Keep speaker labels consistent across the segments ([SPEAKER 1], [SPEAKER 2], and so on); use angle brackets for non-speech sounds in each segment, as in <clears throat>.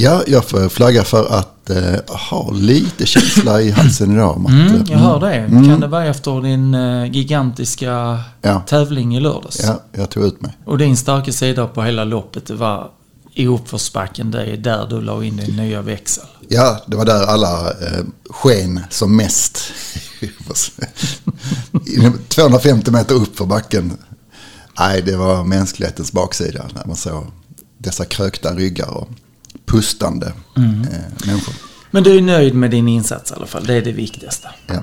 [SPEAKER 1] Ja, jag får flagga för att eh, ha lite känsla i halsen idag.
[SPEAKER 2] Mm, jag hör det. Mm. Kan det vara efter din eh, gigantiska ja. tävling i lördags?
[SPEAKER 1] Ja, jag tog ut mig.
[SPEAKER 2] Och din starka sida på hela loppet, det var i uppförsbacken. Det är där du la in din nya växel.
[SPEAKER 1] Ja, det var där alla eh, sken som mest. <laughs> 250 <laughs> meter upp för backen. Nej, det var mänsklighetens baksida när man såg dessa krökta ryggar och pustande mm. eh, människor.
[SPEAKER 2] Men du är nöjd med din insats i alla fall, det är det viktigaste.
[SPEAKER 1] Ja.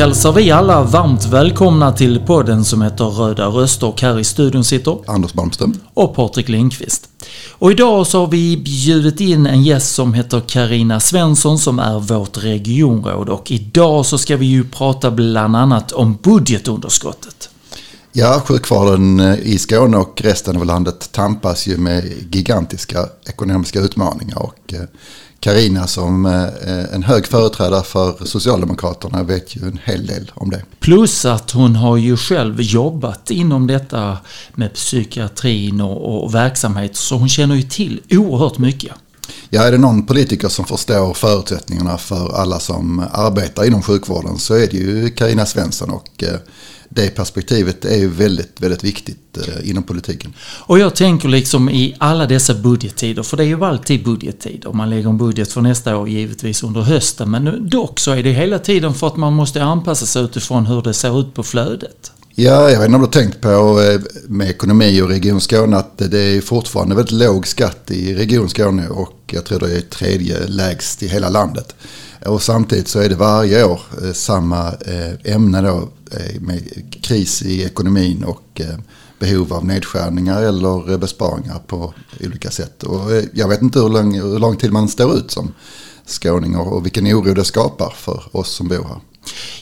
[SPEAKER 2] Hälsar vi alla varmt välkomna till podden som heter Röda Röster och här i studion sitter
[SPEAKER 1] Anders Malmström
[SPEAKER 2] och Patrik Lindqvist. Och idag så har vi bjudit in en gäst som heter Karina Svensson som är vårt regionråd och idag så ska vi ju prata bland annat om budgetunderskottet.
[SPEAKER 1] Ja, sjukvården i Skåne och resten av landet tampas ju med gigantiska ekonomiska utmaningar och eh, Karina som eh, en hög företrädare för Socialdemokraterna vet ju en hel del om det.
[SPEAKER 2] Plus att hon har ju själv jobbat inom detta med psykiatrin och, och verksamhet så hon känner ju till oerhört mycket.
[SPEAKER 1] Ja, är det någon politiker som förstår förutsättningarna för alla som arbetar inom sjukvården så är det ju Karina Svensson och eh, det perspektivet är ju väldigt, väldigt viktigt eh, inom politiken.
[SPEAKER 2] Och jag tänker liksom i alla dessa budgettider, för det är ju alltid budgettider. Man lägger en budget för nästa år givetvis under hösten, men dock så är det hela tiden för att man måste anpassa sig utifrån hur det ser ut på flödet.
[SPEAKER 1] Ja, jag vet inte om du har tänkt på eh, med ekonomi och Region Skåne att det är fortfarande väldigt låg skatt i Region Skåne och jag tror det är tredje lägst i hela landet. Och samtidigt så är det varje år eh, samma eh, ämne då med kris i ekonomin och behov av nedskärningar eller besparingar på olika sätt. Och jag vet inte hur lång, hur lång tid man står ut som skåning och vilken oro det skapar för oss som bor här.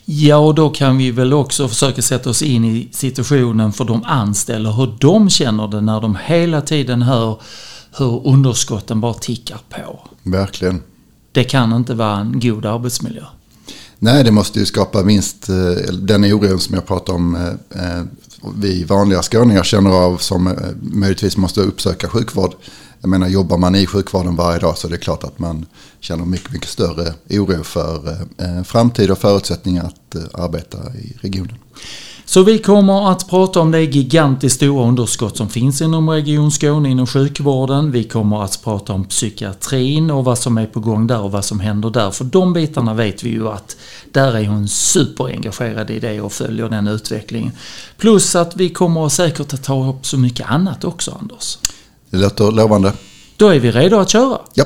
[SPEAKER 2] Ja, och då kan vi väl också försöka sätta oss in i situationen för de anställda, hur de känner det när de hela tiden hör hur underskotten bara tickar på.
[SPEAKER 1] Verkligen.
[SPEAKER 2] Det kan inte vara en god arbetsmiljö.
[SPEAKER 1] Nej, det måste ju skapa minst eh, den oron som jag pratar om eh, eh, vi vanliga skåningar känner av som möjligtvis måste uppsöka sjukvård jag menar, jobbar man i sjukvården varje dag så är det klart att man känner mycket, mycket större oro för framtid och förutsättningar att arbeta i regionen.
[SPEAKER 2] Så vi kommer att prata om det gigantiskt stora underskott som finns inom Region Skåne inom sjukvården. Vi kommer att prata om psykiatrin och vad som är på gång där och vad som händer där. För de bitarna vet vi ju att där är hon superengagerad i det och följer den utvecklingen. Plus att vi kommer säkert att ta upp så mycket annat också Anders.
[SPEAKER 1] Det låter lovande.
[SPEAKER 2] Då är vi redo att köra.
[SPEAKER 1] Ja.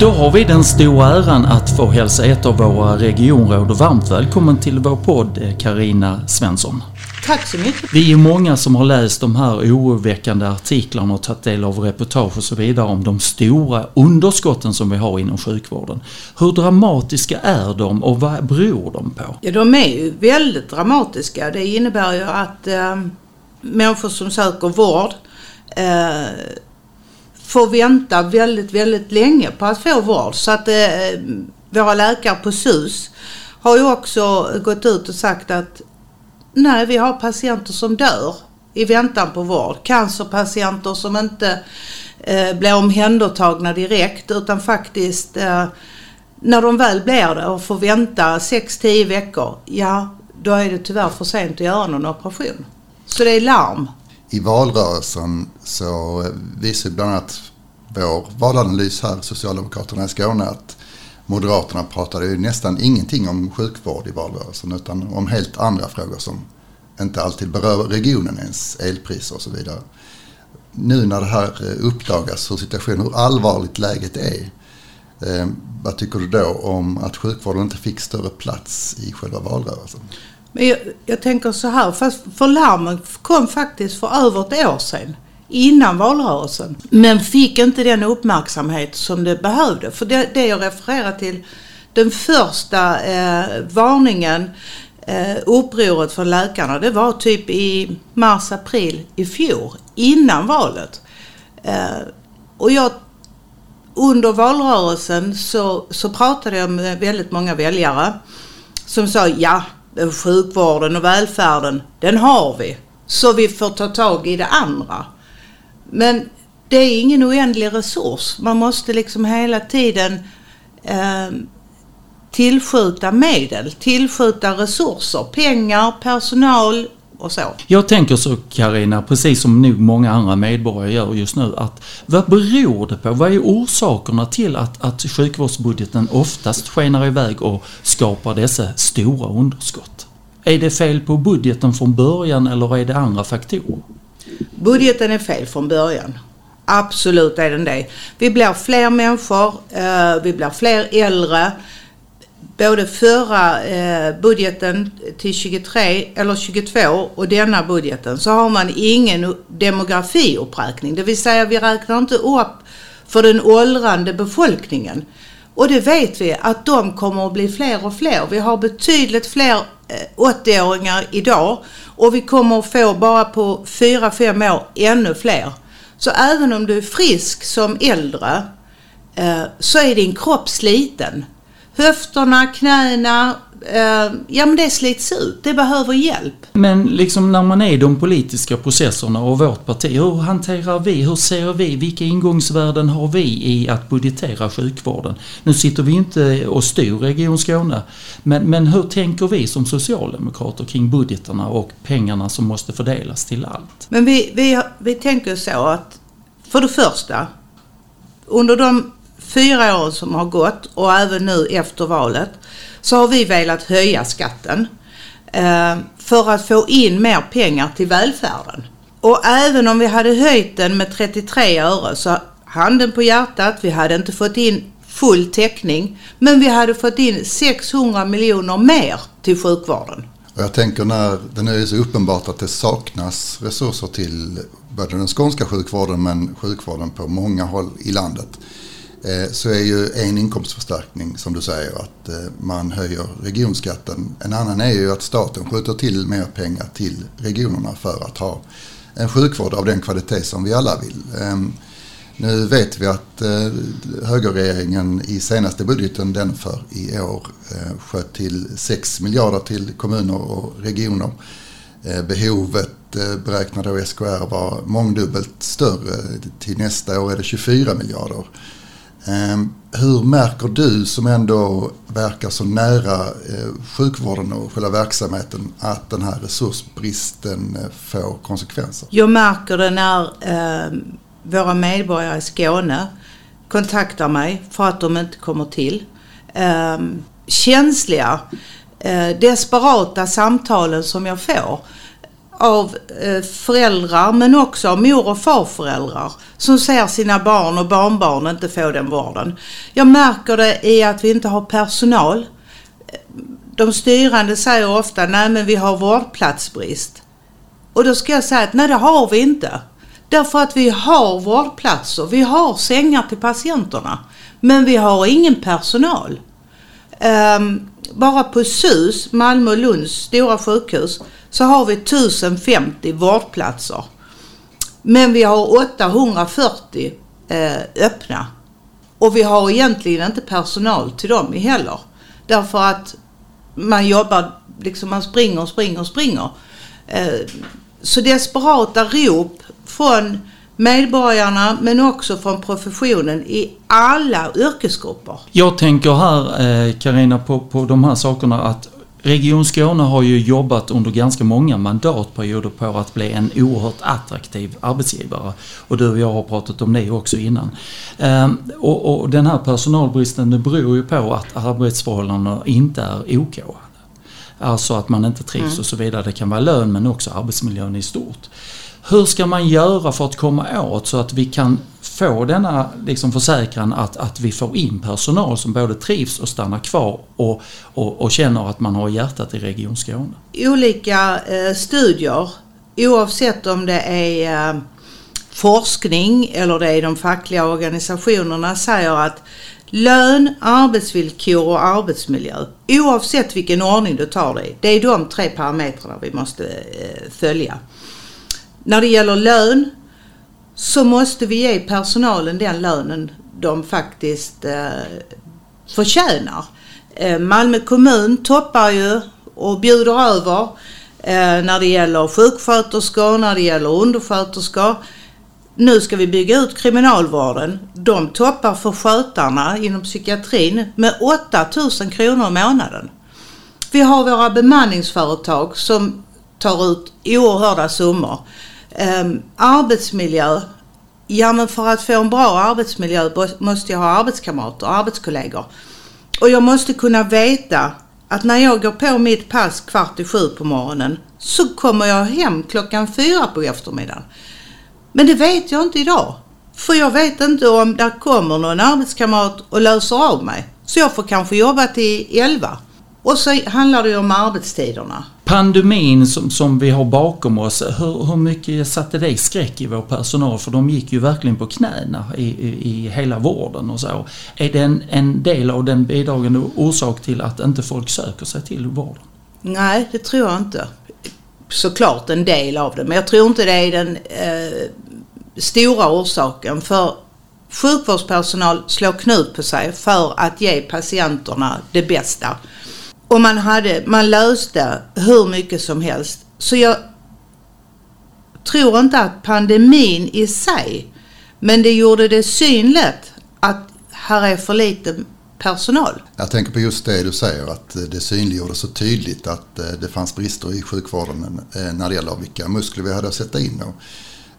[SPEAKER 2] Då har vi den stora äran att få hälsa ett av våra regionråd varmt välkommen till vår podd, Karina Svensson.
[SPEAKER 3] Tack så mycket.
[SPEAKER 2] Vi är många som har läst de här oroväckande artiklarna och tagit del av reportage och så vidare om de stora underskotten som vi har inom sjukvården. Hur dramatiska är de och vad beror de på?
[SPEAKER 3] Ja, de är ju väldigt dramatiska. Det innebär ju att eh, människor som söker vård eh, får vänta väldigt, väldigt länge på att få vård. Så att eh, våra läkare på SUS har ju också gått ut och sagt att nej, vi har patienter som dör i väntan på vård. Cancerpatienter som inte eh, blir omhändertagna direkt utan faktiskt eh, när de väl blir det och får vänta 6-10 veckor, ja då är det tyvärr för sent att göra någon operation. Så det är larm?
[SPEAKER 1] I valrörelsen så visade bland annat vår valanalys här, Socialdemokraterna i Skåne, att Moderaterna pratade ju nästan ingenting om sjukvård i valrörelsen utan om helt andra frågor som inte alltid berör regionen ens, elpriser och så vidare. Nu när det här eh, uppdagas hur situationen, hur allvarligt läget är, eh, vad tycker du då om att sjukvården inte fick större plats i själva valrörelsen?
[SPEAKER 3] Men jag, jag tänker så här, fast för larmen kom faktiskt för över ett år sedan. Innan valrörelsen. Men fick inte den uppmärksamhet som det behövde. För det, det jag refererar till, den första eh, varningen, eh, upproret från läkarna, det var typ i mars-april i fjol. Innan valet. Eh, och jag under valrörelsen så, så pratade jag med väldigt många väljare som sa ja, Eh, sjukvården och välfärden, den har vi. Så vi får ta tag i det andra. Men det är ingen oändlig resurs. Man måste liksom hela tiden eh, tillskjuta medel, tillskjuta resurser, pengar, personal, och så.
[SPEAKER 2] Jag tänker så Karina, precis som nog många andra medborgare gör just nu, att vad beror det på? Vad är orsakerna till att, att sjukvårdsbudgeten oftast skenar iväg och skapar dessa stora underskott? Är det fel på budgeten från början eller är det andra faktorer?
[SPEAKER 3] Budgeten är fel från början. Absolut är den det. Vi blir fler människor, eh, vi blir fler äldre både förra eh, budgeten till 23 eller 22 och denna budgeten så har man ingen demografiuppräkning. Det vill säga vi räknar inte upp för den åldrande befolkningen. Och det vet vi att de kommer att bli fler och fler. Vi har betydligt fler eh, 80-åringar idag och vi kommer att få bara på 4-5 år ännu fler. Så även om du är frisk som äldre eh, så är din kropp sliten höfterna, knäna, eh, ja men det slits ut. Det behöver hjälp.
[SPEAKER 2] Men liksom när man är i de politiska processerna och vårt parti, hur hanterar vi, hur ser vi, vilka ingångsvärden har vi i att budgetera sjukvården? Nu sitter vi inte och styr Region Skåne, men, men hur tänker vi som socialdemokrater kring budgeterna och pengarna som måste fördelas till allt?
[SPEAKER 3] Men vi, vi, vi tänker så att, för det första, under de fyra år som har gått och även nu efter valet så har vi velat höja skatten eh, för att få in mer pengar till välfärden. Och även om vi hade höjt den med 33 öre så handen på hjärtat, vi hade inte fått in full täckning men vi hade fått in 600 miljoner mer till sjukvården.
[SPEAKER 1] Och jag tänker när det nu är så uppenbart att det saknas resurser till både den skånska sjukvården men sjukvården på många håll i landet. Eh, så är ju en inkomstförstärkning som du säger att eh, man höjer regionskatten. En annan är ju att staten skjuter till mer pengar till regionerna för att ha en sjukvård av den kvalitet som vi alla vill. Ehm, nu vet vi att eh, högerregeringen i senaste budgeten, den för i år, sköt till 6 miljarder till kommuner och regioner. Behovet beräknar då SKR vara mångdubbelt större. Till nästa år är det 24 miljarder. Ehm, hur märker du som ändå verkar så nära eh, sjukvården och själva verksamheten att den här resursbristen eh, får konsekvenser?
[SPEAKER 3] Jag märker det när eh, våra medborgare i Skåne kontaktar mig för att de inte kommer till. Eh, känsliga, eh, desperata samtalen som jag får av eh, föräldrar men också av mor och farföräldrar som ser sina barn och barnbarn inte få den vården. Jag märker det i att vi inte har personal. De styrande säger ofta nej men vi har vårdplatsbrist. Och då ska jag säga att nej det har vi inte. Därför att vi har vårdplatser, vi har sängar till patienterna. Men vi har ingen personal. Um, bara på SUS, Malmö och Lunds stora sjukhus, så har vi 1050 vårdplatser. Men vi har 840 eh, öppna. Och vi har egentligen inte personal till dem heller. Därför att man jobbar, liksom man springer, springer, springer. Eh, så desperata rop från medborgarna men också från professionen i alla yrkesgrupper.
[SPEAKER 2] Jag tänker här eh, Karina eh, på, på de här sakerna att Region Skåne har ju jobbat under ganska många mandatperioder på att bli en oerhört attraktiv arbetsgivare. Och du och jag har pratat om det också innan. Ehm, och, och den här personalbristen det beror ju på att arbetsförhållandena inte är OK. Alltså att man inte trivs mm. och så vidare. Det kan vara lön men också arbetsmiljön i stort. Hur ska man göra för att komma åt så att vi kan få denna liksom försäkran att, att vi får in personal som både trivs och stannar kvar och, och, och känner att man har hjärtat i Region Skåne?
[SPEAKER 3] Olika eh, studier, oavsett om det är eh, forskning eller det är de fackliga organisationerna, säger att lön, arbetsvillkor och arbetsmiljö, oavsett vilken ordning du tar det i, det är de tre parametrarna vi måste eh, följa. När det gäller lön så måste vi ge personalen den lönen de faktiskt eh, förtjänar. Eh, Malmö kommun toppar ju och bjuder över eh, när det gäller sjuksköterskor, när det gäller undersköterskor. Nu ska vi bygga ut kriminalvården. De toppar för skötarna inom psykiatrin med 8000 kronor i månaden. Vi har våra bemanningsföretag som tar ut oerhörda summor. Um, arbetsmiljö. Ja men för att få en bra arbetsmiljö måste jag ha arbetskamrater och arbetskollegor. Och jag måste kunna veta att när jag går på mitt pass kvart i sju på morgonen så kommer jag hem klockan fyra på eftermiddagen. Men det vet jag inte idag. För jag vet inte om där kommer någon arbetskamrat och löser av mig. Så jag får kanske jobba till elva. Och så handlar det ju om arbetstiderna.
[SPEAKER 2] Pandemin som, som vi har bakom oss, hur, hur mycket satte det skräck i vår personal? För de gick ju verkligen på knäna i, i, i hela vården och så. Är det en, en del av den bidragande orsak till att inte folk söker sig till vården?
[SPEAKER 3] Nej, det tror jag inte. Såklart en del av det, men jag tror inte det är den eh, stora orsaken. För sjukvårdspersonal slår knut på sig för att ge patienterna det bästa. Och man, hade, man löste hur mycket som helst. Så jag tror inte att pandemin i sig, men det gjorde det synligt att här är för lite personal.
[SPEAKER 1] Jag tänker på just det du säger att det synliggjorde så tydligt att eh, det fanns brister i sjukvården eh, när det gäller vilka muskler vi hade att sätta in.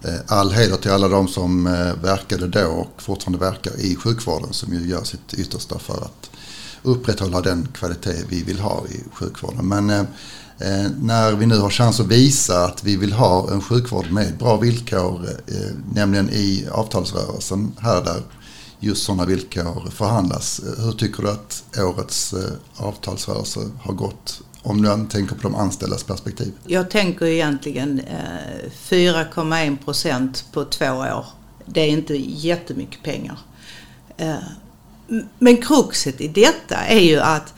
[SPEAKER 1] Eh, all heder till alla de som verkade då och fortfarande verkar i sjukvården som ju gör sitt yttersta för att upprätthålla den kvalitet vi vill ha i sjukvården. Men eh, eh, när vi nu har chans att visa att vi vill ha en sjukvård med bra villkor, eh, nämligen i avtalsrörelsen här där just sådana villkor förhandlas. Eh, hur tycker du att årets eh, avtalsrörelse har gått? Om du tänker på de anställdas perspektiv.
[SPEAKER 3] Jag tänker egentligen 4,1 procent på två år. Det är inte jättemycket pengar. Men kruxet i detta är ju att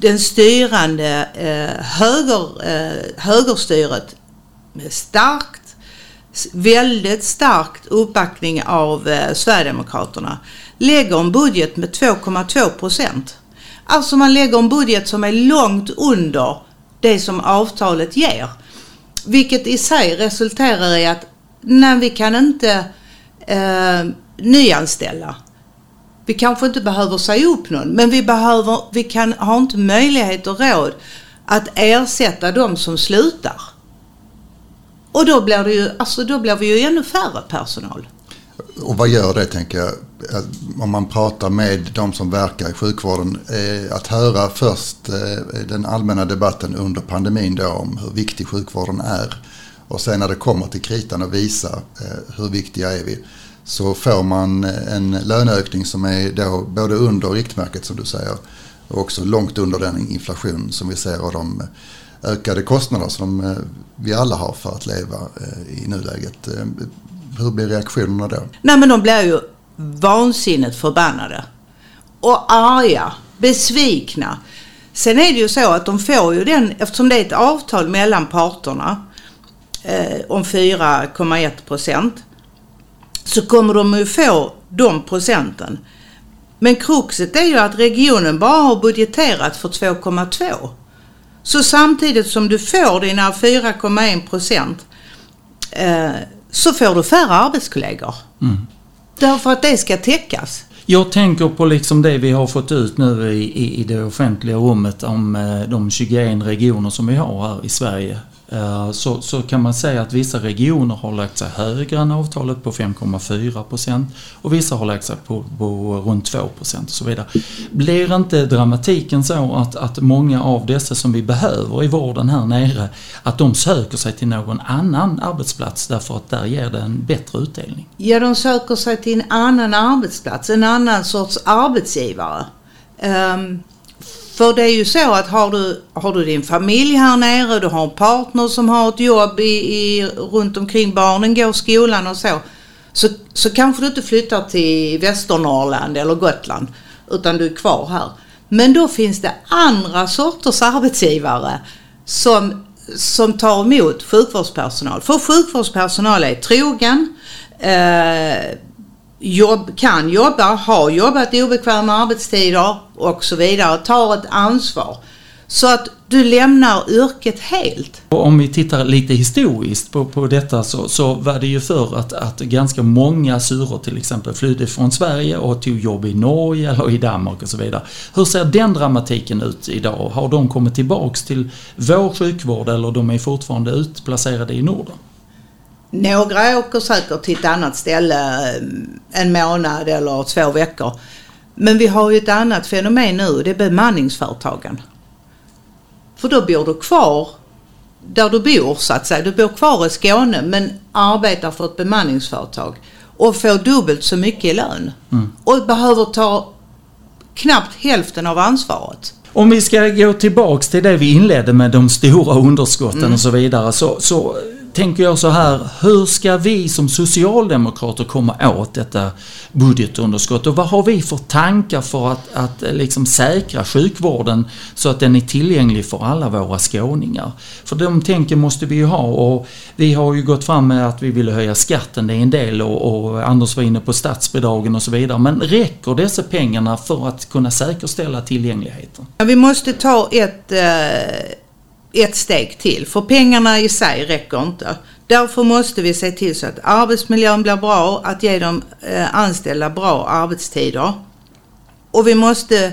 [SPEAKER 3] den styrande eh, höger, eh, högerstyret med starkt, väldigt starkt uppbackning av eh, Sverigedemokraterna lägger en budget med 2,2 procent. Alltså man lägger en budget som är långt under det som avtalet ger. Vilket i sig resulterar i att när vi kan inte eh, nyanställa vi kanske inte behöver säga upp någon, men vi, behöver, vi kan, har inte möjlighet och råd att ersätta de som slutar. Och då blir, det ju, alltså då blir vi ju ännu färre personal.
[SPEAKER 1] Och vad gör det, tänker jag, eh, om man pratar med de som verkar i sjukvården, eh, att höra först eh, den allmänna debatten under pandemin då om hur viktig sjukvården är och sen när det kommer till kritan och visa hur viktiga är vi så får man eh, en löneökning som är då både under riktmärket som du säger och också långt under den inflation som vi ser och de eh, ökade kostnader som eh, vi alla har för att leva i nuläget. Hur blir reaktionerna då?
[SPEAKER 3] Nej men de blir ju vansinnigt förbannade och arga, besvikna. Sen är det ju så att de får ju den, eftersom det är ett avtal mellan parterna eh, om 4,1 procent så kommer de ju få de procenten. Men kruxet är ju att regionen bara har budgeterat för 2,2. Så samtidigt som du får dina 4,1 procent eh, så får du färre arbetskollegor. Mm. Därför att det ska täckas.
[SPEAKER 2] Jag tänker på liksom det vi har fått ut nu i, i, i det offentliga rummet om eh, de 21 regioner som vi har här i Sverige. Eh, så, så kan man säga att vissa regioner har lagt sig högre än avtalet på 5,4 procent och vissa har lagt sig på, på runt 2 procent och så vidare. Blir inte dramatiken så att, att många av dessa som vi behöver i vården här nere, att de söker sig till någon annan arbetsplats därför att där ger det en bättre utdelning?
[SPEAKER 3] Ja, de söker sig till en annan arbetsplats, en annan sorts arbetsgivare. Um, för det är ju så att har du, har du din familj här nere, du har en partner som har ett jobb i, i, runt omkring barnen går skolan och så, så. Så kanske du inte flyttar till Västernorrland eller Gotland utan du är kvar här. Men då finns det andra sorters arbetsgivare som, som tar emot sjukvårdspersonal. För sjukvårdspersonal är trogen, eh, jobb, kan jobba, har jobbat obekväma arbetstider och så vidare, tar ett ansvar. Så att du lämnar yrket helt.
[SPEAKER 2] Om vi tittar lite historiskt på, på detta så, så var det ju för att, att ganska många suror till exempel flydde från Sverige och tog jobb i Norge eller i Danmark och så vidare. Hur ser den dramatiken ut idag? Har de kommit tillbaks till vår sjukvård eller de är fortfarande utplacerade i Norden?
[SPEAKER 3] Några åker säkert till ett annat ställe eh, en månad eller två veckor. Men vi har ju ett annat fenomen nu, det är bemanningsföretagen. För då bor du kvar där du bor så att säga. Du bor kvar i Skåne men arbetar för ett bemanningsföretag och får dubbelt så mycket i lön. Mm. Och behöver ta knappt hälften av ansvaret.
[SPEAKER 2] Om vi ska gå tillbaks till det vi inledde med de stora underskotten mm. och så vidare så, så tänker jag så här, hur ska vi som socialdemokrater komma åt detta budgetunderskott och vad har vi för tankar för att, att eh, liksom säkra sjukvården så att den är tillgänglig för alla våra skåningar? För de tänken måste vi ju ha och vi har ju gått fram med att vi vill höja skatten, det är en del och, och Anders var inne på statsbidragen och så vidare. Men räcker dessa pengarna för att kunna säkerställa tillgängligheten?
[SPEAKER 3] Vi måste ta ett eh ett steg till. För pengarna i sig räcker inte. Därför måste vi se till så att arbetsmiljön blir bra, att ge de eh, anställda bra arbetstider. Och vi måste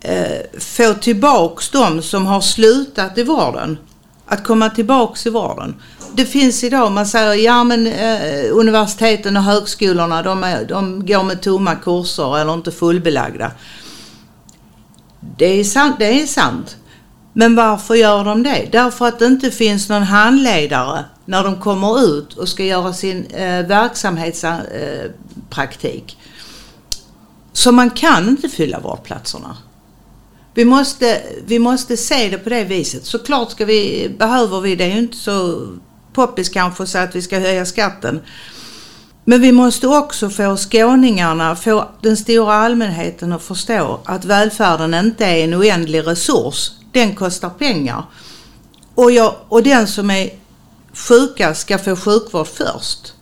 [SPEAKER 3] eh, få tillbaks de som har slutat i vården, att komma tillbaks i vården. Det finns idag, man säger ja men eh, universiteten och högskolorna de, är, de går med tomma kurser eller inte fullbelagda. Det är sant. Det är sant. Men varför gör de det? Därför att det inte finns någon handledare när de kommer ut och ska göra sin eh, verksamhetspraktik. Eh, Så man kan inte fylla vårdplatserna. Vi måste, vi måste se det på det viset. Såklart ska vi, behöver vi, det är ju inte så poppis kanske att säga att vi ska höja skatten. Men vi måste också få skåningarna, få den stora allmänheten att förstå att välfärden inte är en oändlig resurs den kostar pengar. Och, jag, och den som är sjuka ska få sjukvård först.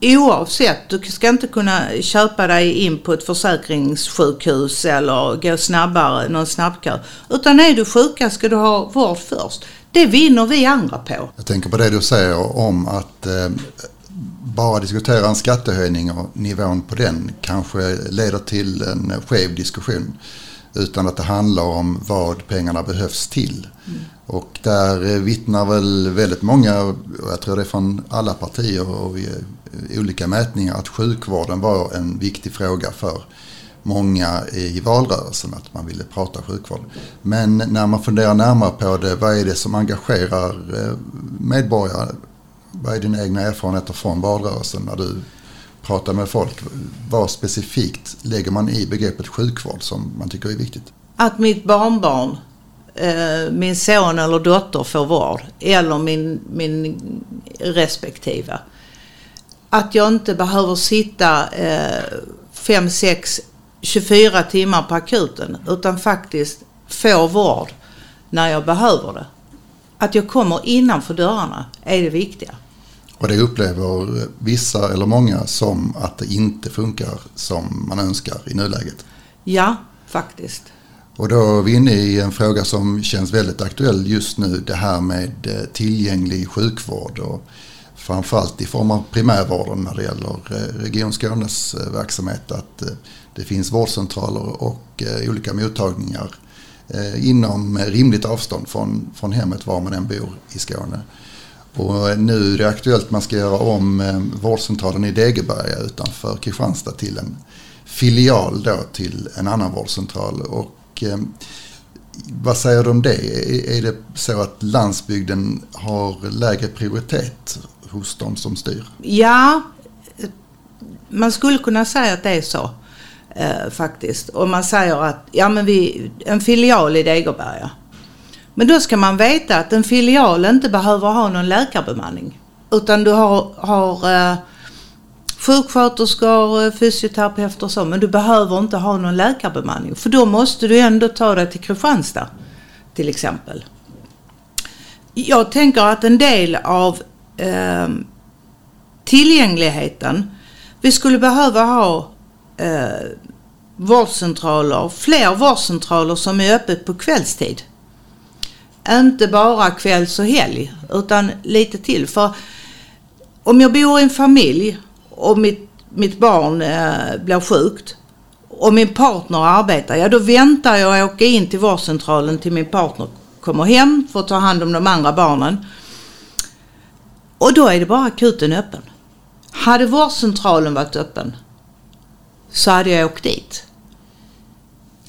[SPEAKER 3] Oavsett, du ska inte kunna köpa dig in på ett försäkringssjukhus eller gå snabbare, någon snabbkö. Utan är du sjuka ska du ha vård först. Det vinner vi andra på.
[SPEAKER 1] Jag tänker på det du säger om att eh, bara diskutera en skattehöjning och nivån på den kanske leder till en skev diskussion. Utan att det handlar om vad pengarna behövs till. Mm. Och där vittnar väl väldigt många, och jag tror det är från alla partier och i olika mätningar, att sjukvården var en viktig fråga för många i valrörelsen, att man ville prata sjukvård. Men när man funderar närmare på det, vad är det som engagerar eh, medborgare? Vad är dina egna erfarenheter från valrörelsen när du prata med folk. Vad specifikt lägger man i begreppet sjukvård som man tycker är viktigt?
[SPEAKER 3] Att mitt barnbarn, eh, min son eller dotter får vård. Eller min, min respektive. Att jag inte behöver sitta 5, 6, 24 timmar på akuten. Utan faktiskt får vård när jag behöver det. Att jag kommer innanför dörrarna är det viktiga.
[SPEAKER 1] Och det upplever vissa eller många som att det inte funkar som man önskar i nuläget.
[SPEAKER 3] Ja, faktiskt.
[SPEAKER 1] Och då är vi inne i en fråga som känns väldigt aktuell just nu. Det här med eh, tillgänglig sjukvård. Och framförallt i form av primärvården när det gäller eh, Region Skånes eh, verksamhet. Att det finns vårdcentraler och olika mottagningar inom rimligt avstånd från, från hemmet var man än bor i Skåne. Och eh, nu är det aktuellt att man ska göra om eh, vårdcentralen i Degeberga utanför Kristianstad till en filial då till en annan vårdcentral. Och, eh, vad säger du om det? Är det så att landsbygden har lägre prioritet hos de som styr?
[SPEAKER 3] Ja, man skulle kunna säga att det är så eh, faktiskt. Om man säger att ja, men vi, en filial i Degeberga. Men då ska man veta att en filial inte behöver ha någon läkarbemanning. Utan du har, har eh, sjuksköterskor, eh, fysioterapeuter och så. Men du behöver inte ha någon läkarbemanning. För då måste du ändå ta dig till Kristianstad till exempel. Jag tänker att en del av eh, tillgängligheten. Vi skulle behöva ha eh, vårdcentraler, fler vårdcentraler som är öppet på kvällstid. Inte bara kvälls och helg utan lite till. För om jag bor i en familj och mitt, mitt barn eh, blir sjukt och min partner arbetar, ja då väntar jag och åker in till vårdcentralen till min partner kommer hem för att ta hand om de andra barnen. Och då är det bara akuten öppen. Hade vårdcentralen varit öppen så hade jag åkt dit.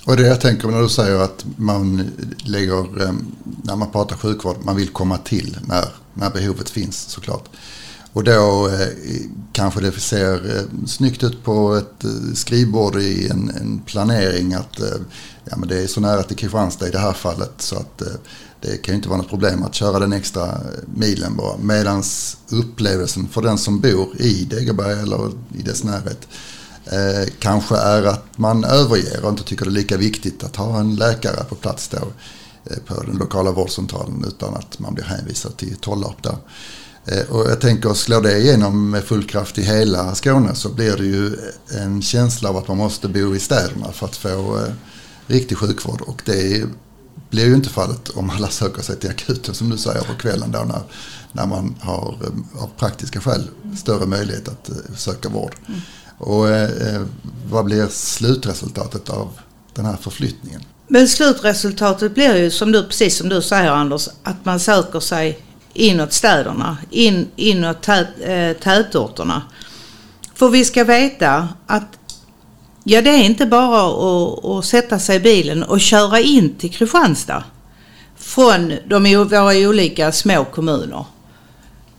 [SPEAKER 1] Och det jag tänker när du säger att man lägger, ehm, när man pratar sjukvård, man vill komma till när, när behovet finns såklart. Och då eh, kanske det ser eh, snyggt ut på ett eh, skrivbord i en, en, planering att eh, ja, men det är så nära till Kristianstad i det här fallet så att eh, det kan ju inte vara något problem att köra den extra eh, milen bara. Medans upplevelsen för den som bor i Degerberg eller i dess närhet eh, kanske är att man överger och inte tycker det är lika viktigt att ha en läkare på plats då eh, på den lokala vårdcentralen utan att man blir hänvisad till Tollarp där. Eh, och jag tänker, slår det igenom med full kraft i hela Skåne så blir det ju en känsla av att man måste bo i städerna för att få eh, riktig sjukvård. Och det blir ju inte fallet om alla söker sig till akuten som du säger på kvällen då när, när man har eh, av praktiska skäl större möjlighet att eh, söka vård. Mm. Och eh, eh, vad blir slutresultatet av den här förflyttningen?
[SPEAKER 3] Men slutresultatet blir ju som du, precis som du säger Anders, att man söker sig inåt städerna, in, inåt tät, eh, tätorterna. För vi ska veta att ja, det är inte bara att, att sätta sig i bilen och köra in till Kristianstad från de, våra olika små kommuner.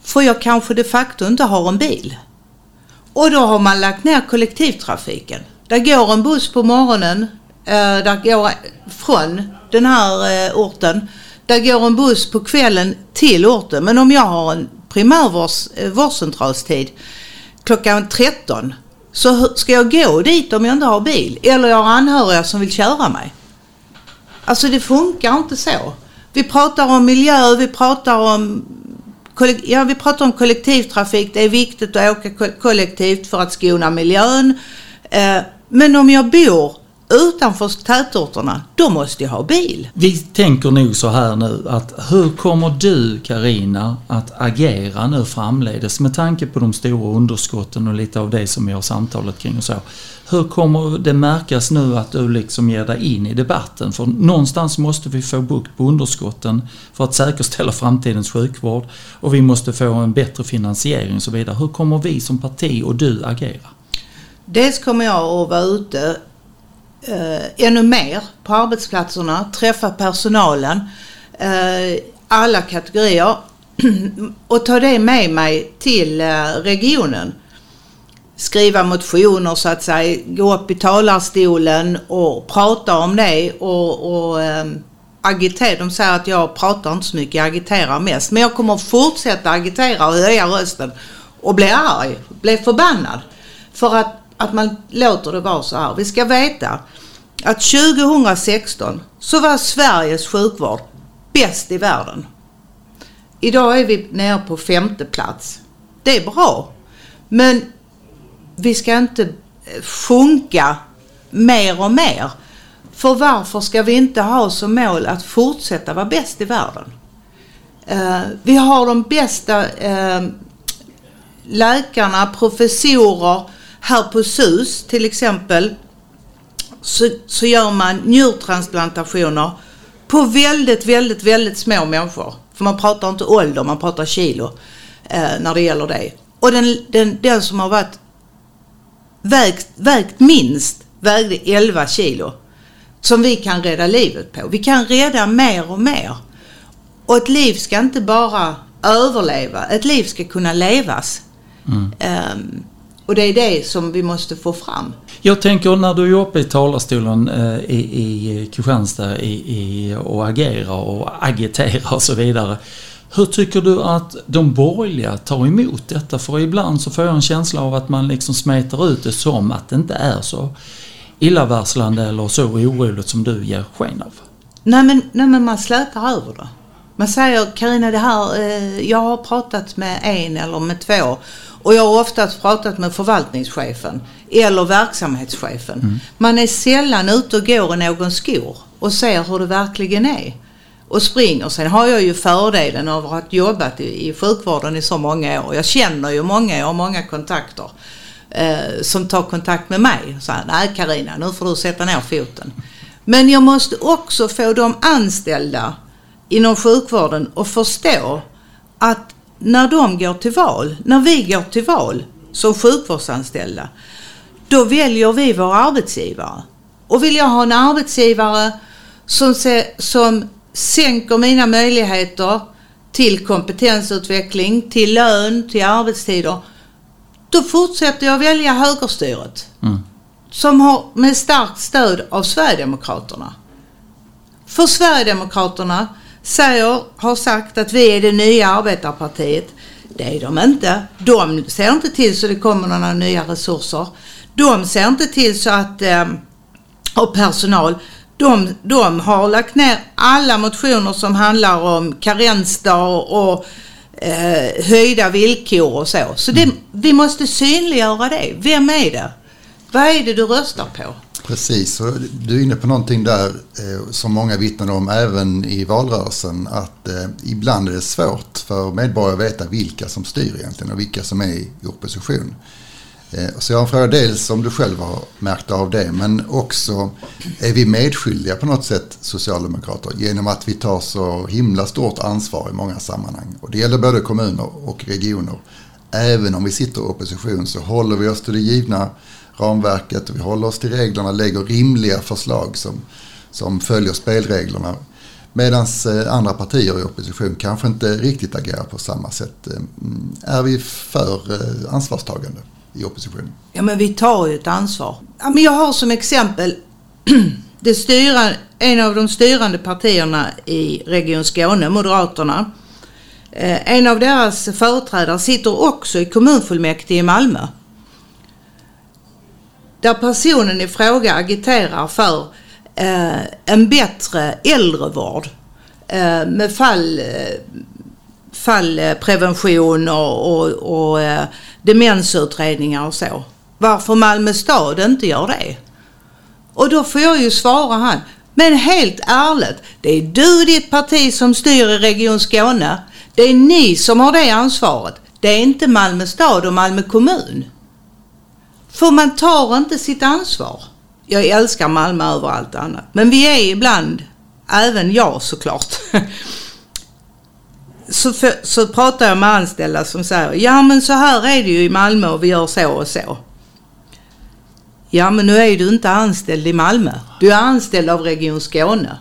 [SPEAKER 3] För jag kanske de facto inte har en bil. Och då har man lagt ner kollektivtrafiken. Där går en buss på morgonen, eh, där går från den här eh, orten. Där går en buss på kvällen till orten. Men om jag har en primärvårdscentralstid eh, klockan 13 så ska jag gå dit om jag inte har bil. Eller jag har anhöriga som vill köra mig. Alltså det funkar inte så. Vi pratar om miljö, vi pratar om Ja, vi pratar om kollektivtrafik. Det är viktigt att åka kollektivt för att skona miljön. Eh, men om jag bor utanför tätorterna, då måste jag ha bil.
[SPEAKER 2] Vi tänker nog så här nu att hur kommer du Karina att agera nu framledes med tanke på de stora underskotten och lite av det som vi har samtalat kring och så. Hur kommer det märkas nu att du liksom ger dig in i debatten? För någonstans måste vi få bukt på underskotten för att säkerställa <laughs> framtidens sjukvård och vi måste få en bättre finansiering och så vidare. Hur kommer vi som parti och du agera?
[SPEAKER 3] Dels kommer jag att vara ute eh, ännu mer på arbetsplatserna, träffa personalen, eh, alla kategorier <clears throat> och ta det med mig till eh, regionen. Skriva motioner så att säga, gå upp i talarstolen och prata om det och, och eh, agitera. De säger att jag pratar inte så mycket, jag agiterar mest. Men jag kommer fortsätta agitera och höja rösten och bli arg, bli förbannad. För att att man låter det vara så här. Vi ska veta att 2016 så var Sveriges sjukvård bäst i världen. Idag är vi nere på femte plats. Det är bra. Men vi ska inte eh, sjunka mer och mer. För varför ska vi inte ha som mål att fortsätta vara bäst i världen? Eh, vi har de bästa eh, läkarna, professorer, här på SUS till exempel så, så gör man njurtransplantationer På väldigt, väldigt, väldigt små människor. För man pratar inte ålder, man pratar kilo eh, när det gäller det. Och den, den, den som har varit vägt, vägt minst vägde 11 kilo. Som vi kan rädda livet på. Vi kan rädda mer och mer. Och ett liv ska inte bara överleva, ett liv ska kunna levas. Mm. Um, och det är det som vi måste få fram.
[SPEAKER 2] Jag tänker när du är uppe i talarstolen eh, i, i Kristianstad i, i, och agerar och agiterar och så vidare. Hur tycker du att de borgerliga tar emot detta? För ibland så får jag en känsla av att man liksom smetar ut det som att det inte är så illavarslande eller så oroligt som du ger sken av.
[SPEAKER 3] Nej men, nej, men man slätar över det. Man säger Karina det här, eh, jag har pratat med en eller med två och jag har oftast pratat med förvaltningschefen eller verksamhetschefen. Mm. Man är sällan ute och går i någon skor och ser hur det verkligen är. Och springer. Sen har jag ju fördelen av att ha jobbat i, i sjukvården i så många år. Jag känner ju många, jag har många kontakter eh, som tar kontakt med mig. Så här, nej Karina, nu får du sätta ner foten. Men jag måste också få de anställda inom sjukvården att förstå att när de går till val, när vi går till val som sjukvårdsanställda, då väljer vi vår arbetsgivare. Och vill jag ha en arbetsgivare som, ser, som sänker mina möjligheter till kompetensutveckling, till lön, till arbetstider, då fortsätter jag välja högerstyret. Mm. Som har med starkt stöd av Sverigedemokraterna. För Sverigedemokraterna säger, har sagt att vi är det nya arbetarpartiet. Det är de inte. De ser inte till så det kommer några nya resurser. De ser inte till så att eh, ha personal. De, de har lagt ner alla motioner som handlar om karensdag och eh, höjda villkor och så. Så det, vi måste synliggöra det. Vem är det? Vad är det du röstar på?
[SPEAKER 1] Precis, och du är inne på någonting där eh, som många vittnar om även i valrörelsen att eh, ibland är det svårt för medborgare att veta vilka som styr egentligen och vilka som är i opposition. Eh, så jag har en fråga dels om du själv har märkt av det men också är vi medskyldiga på något sätt Socialdemokrater genom att vi tar så himla stort ansvar i många sammanhang. Och det gäller både kommuner och regioner. Även om vi sitter i opposition så håller vi oss till det givna ramverket vi håller oss till reglerna, lägger rimliga förslag som, som följer spelreglerna. Medan eh, andra partier i opposition kanske inte riktigt agerar på samma sätt. Eh, mm, är vi för ansvarstagande i opposition?
[SPEAKER 3] Ja men vi tar ju ett ansvar. Ja, men jag har som exempel <clears throat> det styra, en av de styrande partierna i Region Skåne, Moderaterna. Eh, en av deras företrädare sitter också i kommunfullmäktige i Malmö där personen i fråga agiterar för eh, en bättre äldrevård eh, med fall, fallprevention och, och, och eh, demensutredningar och så. Varför Malmö stad inte gör det? Och då får jag ju svara han, men helt ärligt, det är du och ditt parti som styr i Region Skåne. Det är ni som har det ansvaret. Det är inte Malmö stad och Malmö kommun. För man tar inte sitt ansvar. Jag älskar Malmö över allt annat. Men vi är ibland, även jag såklart, <laughs> så, för, så pratar jag med anställda som säger ja men så här är det ju i Malmö och vi gör så och så. Ja men nu är du inte anställd i Malmö. Du är anställd av Region Skåne.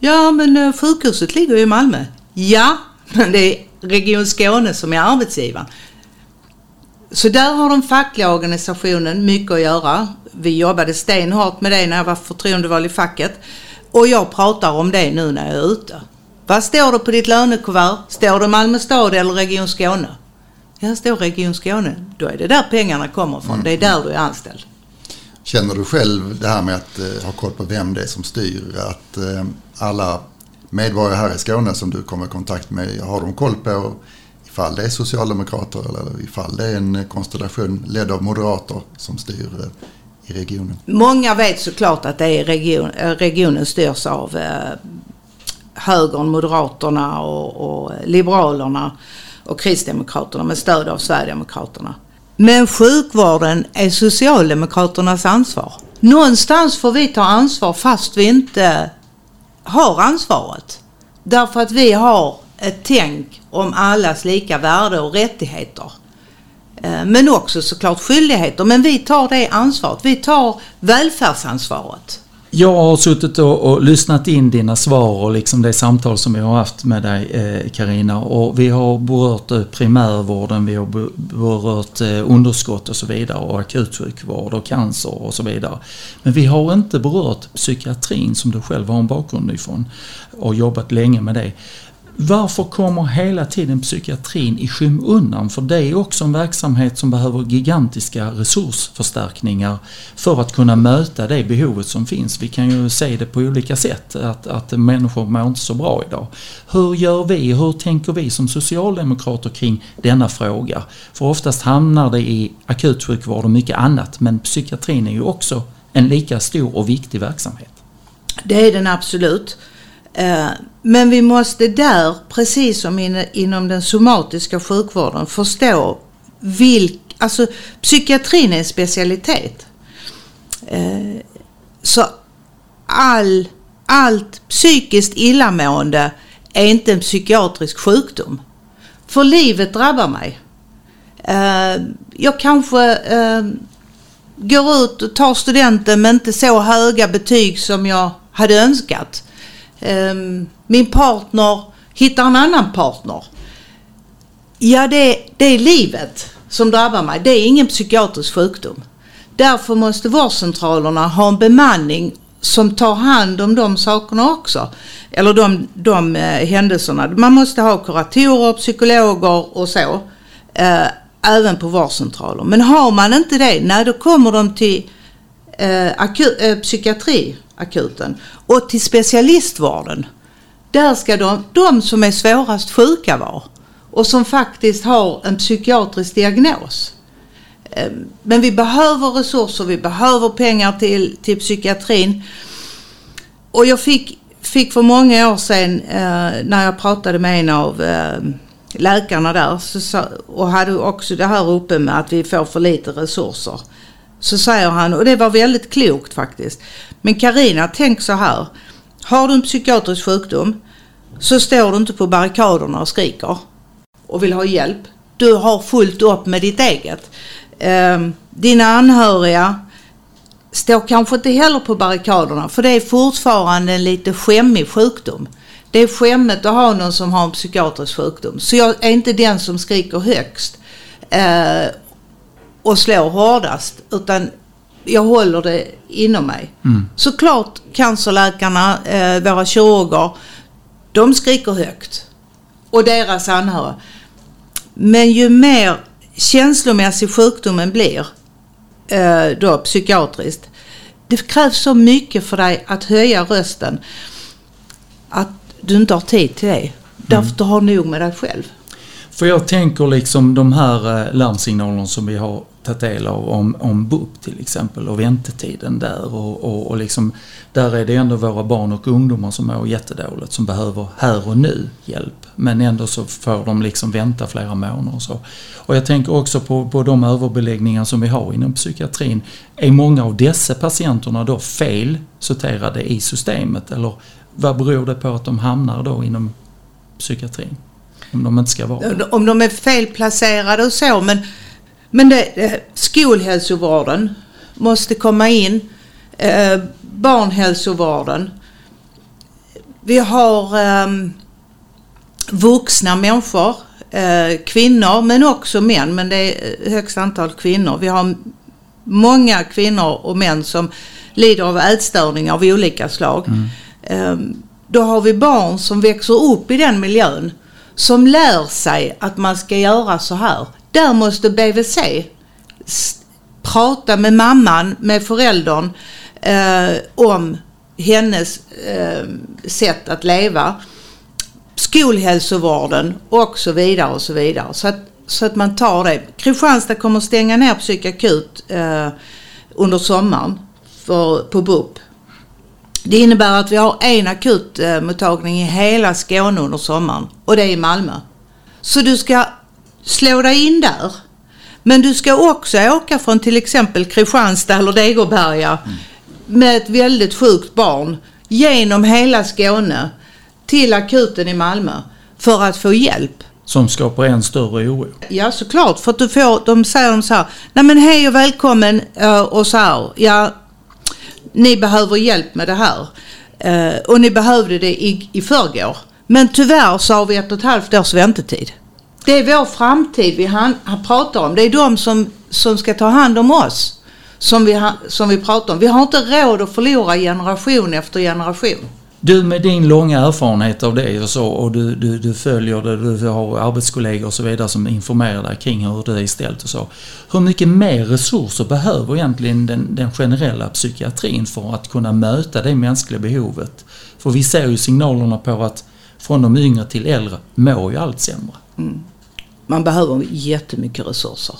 [SPEAKER 3] Ja men eh, sjukhuset ligger ju i Malmö. Ja, men det är Region Skåne som är arbetsgivaren. Så där har den fackliga organisationen mycket att göra. Vi jobbade stenhårt med det när jag var förtroendevald i facket. Och jag pratar om det nu när jag är ute. Vad står det på ditt lönekuvert? Står det Malmö stad eller Region Skåne? Ja, står Region Skåne. Då är det där pengarna kommer från. Mm. Det är där du är anställd.
[SPEAKER 1] Känner du själv det här med att eh, ha koll på vem det är som styr? Att eh, alla medborgare här i Skåne som du kommer i kontakt med, har de koll på ifall det är socialdemokrater eller ifall det är en konstellation ledd av moderater som styr eh, i regionen.
[SPEAKER 3] Många vet såklart att det är region, regionen styrs av eh, högern, moderaterna och, och liberalerna och kristdemokraterna med stöd av Sverigedemokraterna. Men sjukvården är Socialdemokraternas ansvar. Någonstans får vi ta ansvar fast vi inte har ansvaret. Därför att vi har ett tänk om allas lika värde och rättigheter. Eh, men också såklart skyldigheter. Men vi tar det ansvaret. Vi tar välfärdsansvaret.
[SPEAKER 2] Jag har suttit och, och, lyssnat in dina svar och liksom det samtal som vi har haft med dig Karina eh, och vi har berört eh, primärvården, vi har berört eh, underskott och så vidare och akutsjukvård och cancer och så vidare. Men vi har inte berört psykiatrin som du själv har en bakgrund ifrån och jobbat länge med det. Varför kommer hela tiden psykiatrin i skymundan? För det är också en verksamhet som behöver gigantiska resursförstärkningar för att kunna möta det behovet som finns. Vi kan ju se det på olika sätt, att, att människor mår inte så bra idag. Hur gör vi, hur tänker vi som socialdemokrater kring denna fråga? För oftast hamnar det i akutsjukvård och mycket annat, men psykiatrin är ju också en lika stor och viktig verksamhet.
[SPEAKER 3] Det är den absolut. Eh, men vi måste där, precis som inom den somatiska sjukvården, förstå vilk, alltså psykiatrin är en specialitet. Eh, så all, allt psykiskt illamående är inte en psykiatrisk sjukdom. För livet drabbar mig. Eh, jag kanske går ut och tar studenten med inte så höga betyg som jag hade önskat. Ehm, min partner hittar en annan partner. Ja, det, det är livet som drabbar mig. Det är ingen psykiatrisk sjukdom. Därför måste vårdcentralerna ha en bemanning som tar hand om de sakerna också. Eller de, de eh, händelserna. Man måste ha kuratorer, psykologer och så. Eh, även på vårdcentraler. Men har man inte det, nej då kommer de till eh, akut, eh, akuten och till specialistvården. Där ska de, de som är svårast sjuka vara och som faktiskt har en psykiatrisk diagnos. Ehm, men vi behöver resurser, vi behöver pengar till, till psykiatrin. Och jag fick, fick för många år sedan eh, när jag pratade med en av eh, läkarna där så, och hade också det här uppe med att vi får för lite resurser. Så säger han, och det var väldigt klokt faktiskt. Men Karina, tänk så här. Har du en psykiatrisk sjukdom så står du inte på barrikaderna och skriker och vill ha hjälp. Du har fullt upp med ditt eget. Eh, dina anhöriga står kanske inte heller på barrikaderna för det är fortfarande en lite skämmig sjukdom. Det är skämmigt att ha någon som har en psykiatrisk sjukdom. Så jag är inte den som skriker högst eh, och slår hårdast utan jag håller det inom mig. Mm. Såklart cancerläkarna, eh, våra kirurger, de skriker högt. Och deras anhöriga. Men ju mer känslomässig sjukdomen blir, eh, då psykiatriskt, det krävs så mycket för dig att höja rösten att du inte har tid till det. Därför mm. du har nog med dig själv.
[SPEAKER 2] För jag tänker liksom de här eh, larmsignalerna som vi har tagit del av om, om BUP till exempel och väntetiden där och, och, och liksom där är det ändå våra barn och ungdomar som mår jättedåligt som behöver här och nu hjälp. Men ändå så får de liksom vänta flera månader och så. Och jag tänker också på, på de överbeläggningar som vi har inom psykiatrin. Är många av dessa patienterna då fel sorterade i systemet eller vad beror det på att de hamnar då inom psykiatrin? Om de inte ska vara
[SPEAKER 3] Om de är felplacerade och så men, men det, skolhälsovården måste komma in. Eh, barnhälsovården. Vi har eh, vuxna människor, eh, kvinnor men också män, men det är högst antal kvinnor. Vi har många kvinnor och män som lider av ätstörningar av olika slag. Mm. Eh, då har vi barn som växer upp i den miljön som lär sig att man ska göra så här. Där måste BVC prata med mamman, med föräldern eh, om hennes eh, sätt att leva. Skolhälsovården och så vidare och så vidare. Så att, så att man tar det. Kristianstad kommer stänga ner psykakut eh, under sommaren för, på BUP. Det innebär att vi har en akutmottagning i hela Skåne under sommaren och det är i Malmö. Så du ska slå dig in där. Men du ska också åka från till exempel Kristianstad eller Degerberga mm. med ett väldigt sjukt barn. genom hela Skåne till akuten i Malmö för att få hjälp.
[SPEAKER 2] Som skapar en större oro.
[SPEAKER 3] Ja såklart för att du får, de säger de så här, nej men hej och välkommen eh, och så här, ja ni behöver hjälp med det här. Eh, och ni behövde det i, i förrgår. Men tyvärr så har vi ett och ett halvt års väntetid. Det är vår framtid vi han, han pratar om. Det är de som, som ska ta hand om oss som vi, ha, som vi pratar om. Vi har inte råd att förlora generation efter generation.
[SPEAKER 2] Du med din långa erfarenhet av det och så och du, du, du följer det, du har arbetskollegor och så vidare som informerar dig kring hur det är ställt och så. Hur mycket mer resurser behöver egentligen den, den generella psykiatrin för att kunna möta det mänskliga behovet? För vi ser ju signalerna på att från de yngre till äldre mår ju allt sämre. Mm.
[SPEAKER 3] Man behöver jättemycket resurser.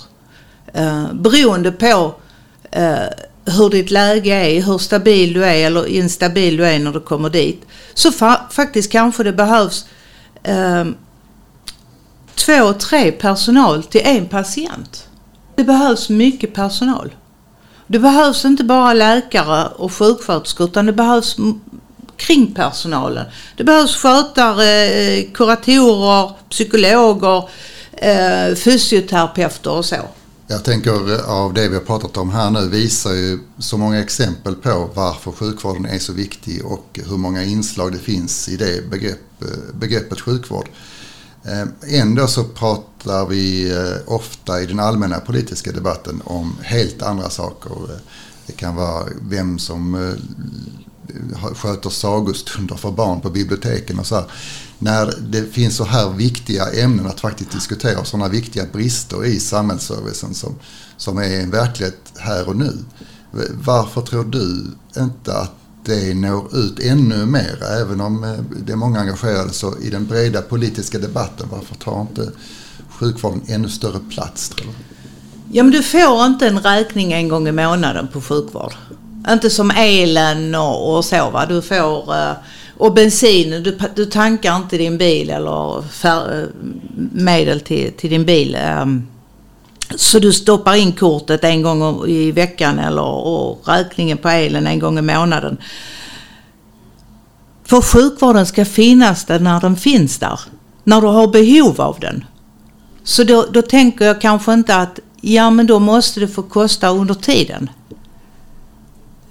[SPEAKER 3] Eh, beroende på eh, hur ditt läge är, hur stabil du är eller instabil du är när du kommer dit. Så fa faktiskt kanske det behövs eh, två, tre personal till en patient. Det behövs mycket personal. Det behövs inte bara läkare och sjuksköterskor utan det behövs kring personalen. Det behövs skötare, eh, kuratorer, psykologer, eh, fysioterapeuter och så.
[SPEAKER 1] Jag tänker eh, av det vi har pratat om här nu visar ju så många exempel på varför sjukvården är så viktig och hur många inslag det finns i det begrepp, eh, begreppet sjukvård. Eh, ändå så pratar vi ofta i den allmänna politiska debatten om helt andra saker. Det kan vara vem som sköter sagostunder för barn på biblioteken och så här när det finns så här viktiga ämnen att faktiskt diskutera, sådana viktiga brister i samhällsservicen som, som är en verklighet här och nu. Varför tror du inte att det når ut ännu mer, även om eh, det är många engagerade, så i den breda politiska debatten, varför tar inte sjukvården ännu större plats tror du?
[SPEAKER 3] Ja men du får inte en räkning en gång i månaden på sjukvård. Inte som elen och, och så va. Du får uh, och bensin, du, du tankar inte din bil eller fär, eh, medel till, till din bil. Um, så du stoppar in kortet en gång i veckan eller och räkningen på elen en gång i månaden. För sjukvården ska finnas där när den finns där. När du har behov av den. Så då, då tänker jag kanske inte att ja men då måste det få kosta under tiden.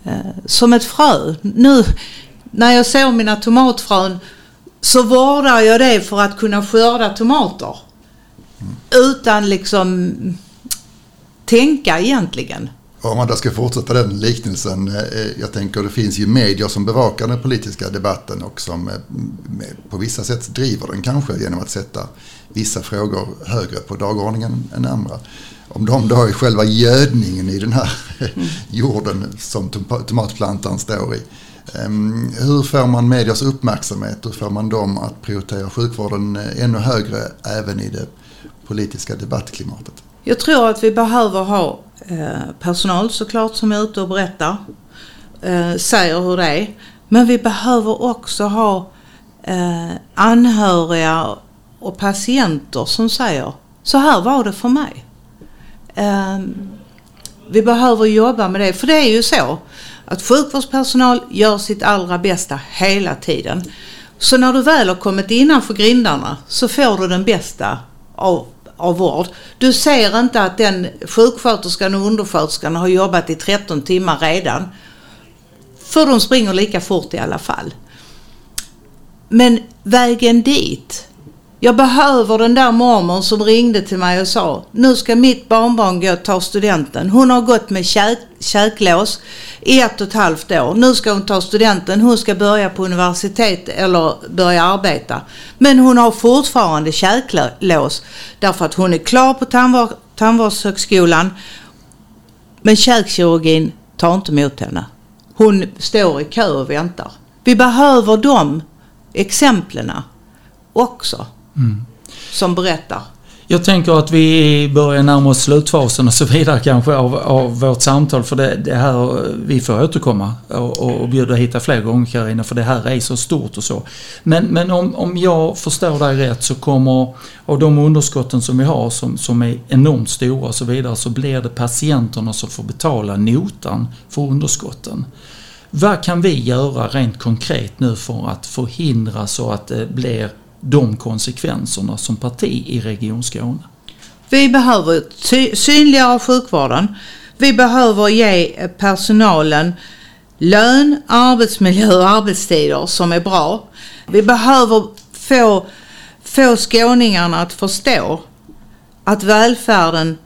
[SPEAKER 3] Eh, som ett frö. Nu, när jag såg mina tomatfrön så vårdar jag det för att kunna skörda tomater. Mm. Utan liksom tänka egentligen.
[SPEAKER 1] Om man då ska fortsätta den liknelsen. Eh, jag tänker det finns ju medier som bevakar den politiska debatten och som eh, på vissa sätt driver den kanske genom att sätta vissa frågor högre på dagordningen än andra. Om de då är själva gödningen i den här mm. <laughs> jorden som tomatplantan står i Ehm, hur får man medias uppmärksamhet? Hur får man dem att prioritera sjukvården eh, ännu högre även i det politiska debattklimatet?
[SPEAKER 3] Jag tror att vi behöver ha eh, personal såklart som är ute och berättar, eh, säger hur det är. Men vi behöver också ha anhöriga och patienter som säger så här var det för mig. Ehm, vi behöver jobba med det, för det är ju så att sjukvårdspersonal gör sitt allra bästa hela tiden. Så när du väl har kommit innanför grindarna så får du den bästa av, av vård. Du ser inte att den sjuksköterskan och undersköterskan har jobbat i 13 timmar redan. För de springer lika fort i alla fall. Men vägen dit jag behöver den där mormon som ringde till mig och sa nu ska mitt barnbarn gå och ta studenten. Hon har gått med käk, käklås i ett och ett halvt år. Nu ska hon ta studenten. Hon ska börja på universitet eller börja arbeta. Men hon har fortfarande käklås därför att hon är klar på tandvård, Tandvårdshögskolan. Men käkkirurgin tar inte emot henne. Hon står i kö och väntar. Vi behöver de exemplen också. Mm. Som berättar.
[SPEAKER 2] Jag tänker att vi börjar närma oss slutfasen och så vidare kanske av, av vårt samtal. För det, det här, vi får återkomma och, och bjuda hit fler gånger Carina för det här är så stort och så. Men, men om, om jag förstår dig rätt så kommer av de underskotten som vi har som, som är enormt stora och så vidare så blir det patienterna som får betala notan för underskotten. Vad kan vi göra rent konkret nu för att förhindra så att det blir de konsekvenserna som parti i Region Skåne?
[SPEAKER 3] Vi behöver synliggöra sjukvården. Vi behöver ge personalen lön, arbetsmiljö och arbetstider som är bra. Vi behöver få, få skåningarna att förstå att välfärden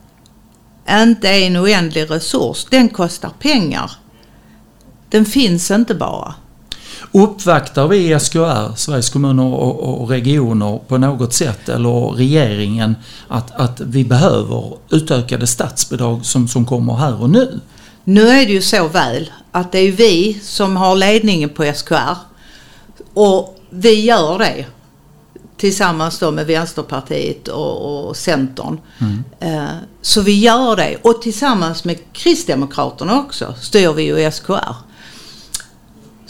[SPEAKER 3] inte är en oändlig resurs. Den kostar pengar. Den finns inte bara.
[SPEAKER 2] Uppvaktar vi SKR, Sveriges kommuner och, och, regioner på något sätt eller regeringen att, att vi behöver utökade statsbidrag som, som kommer här och nu?
[SPEAKER 3] Nu är det ju så väl att det är vi som har ledningen på SKR och vi gör det tillsammans då med Vänsterpartiet och, och Centern. Mm. Eh, så vi gör det och tillsammans med Kristdemokraterna också styr vi ju SKR.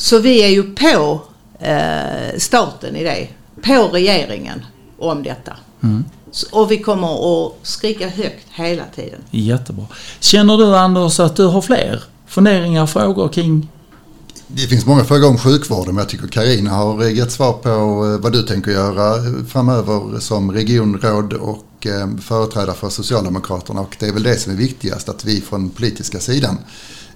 [SPEAKER 3] Så vi är ju på eh, staten i det, på regeringen om detta. Mm. Och vi kommer att skrika högt hela tiden.
[SPEAKER 2] Jättebra. Känner du Anders att du har fler funderingar, frågor kring
[SPEAKER 1] det finns många frågor om sjukvården men jag tycker Karina har gett svar på eh, vad du tänker göra framöver som regionråd och eh, företrädare för Socialdemokraterna. Och det är väl det som är viktigast, att vi från politiska sidan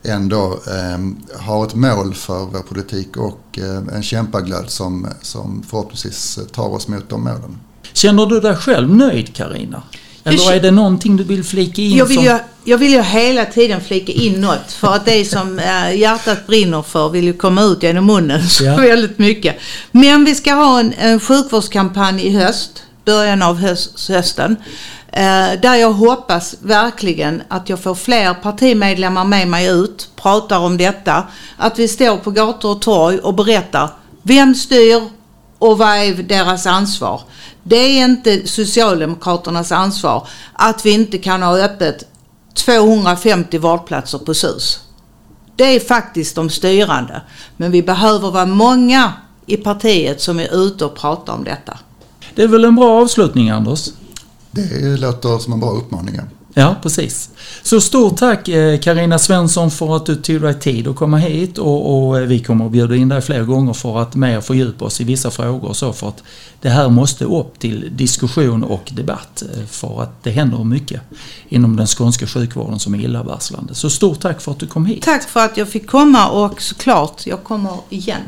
[SPEAKER 1] ändå eh, har ett mål för vår politik och en kämpaglöd som, som förhoppningsvis tar oss mot de målen.
[SPEAKER 2] Känner du dig själv nöjd Karina? Eller är det någonting du vill flika in?
[SPEAKER 3] Jag vill, som... ju, jag vill ju hela tiden flika in något. För att det som äh, hjärtat brinner för vill ju komma ut genom munnen ja. väldigt mycket. Men vi ska ha en, en sjukvårdskampanj i höst. Början av höst, hösten. Eh, där jag hoppas verkligen att jag får fler partimedlemmar med mig ut, pratar om detta. Att vi står på gator och torg och berättar vem styr och vad är deras ansvar. Det är inte Socialdemokraternas ansvar att vi inte kan ha öppet 250 vårdplatser på SUS. Det är faktiskt de styrande. Men vi behöver vara många i partiet som är ute och pratar om detta.
[SPEAKER 2] Det är väl en bra avslutning Anders?
[SPEAKER 1] Det låter som en bra uppmaning.
[SPEAKER 2] Ja, precis. Så stort tack Karina eh, Svensson för att du tog dig tid att komma hit och, och, eh, vi kommer att bjuda in dig fler gånger för att mer fördjupa oss i vissa frågor och så för att det här måste upp till diskussion och debatt eh, för att det händer mycket inom den skånska sjukvården som är illavarslande. Så stort tack för att du kom hit.
[SPEAKER 3] Tack för att jag fick komma och såklart, jag kommer igen.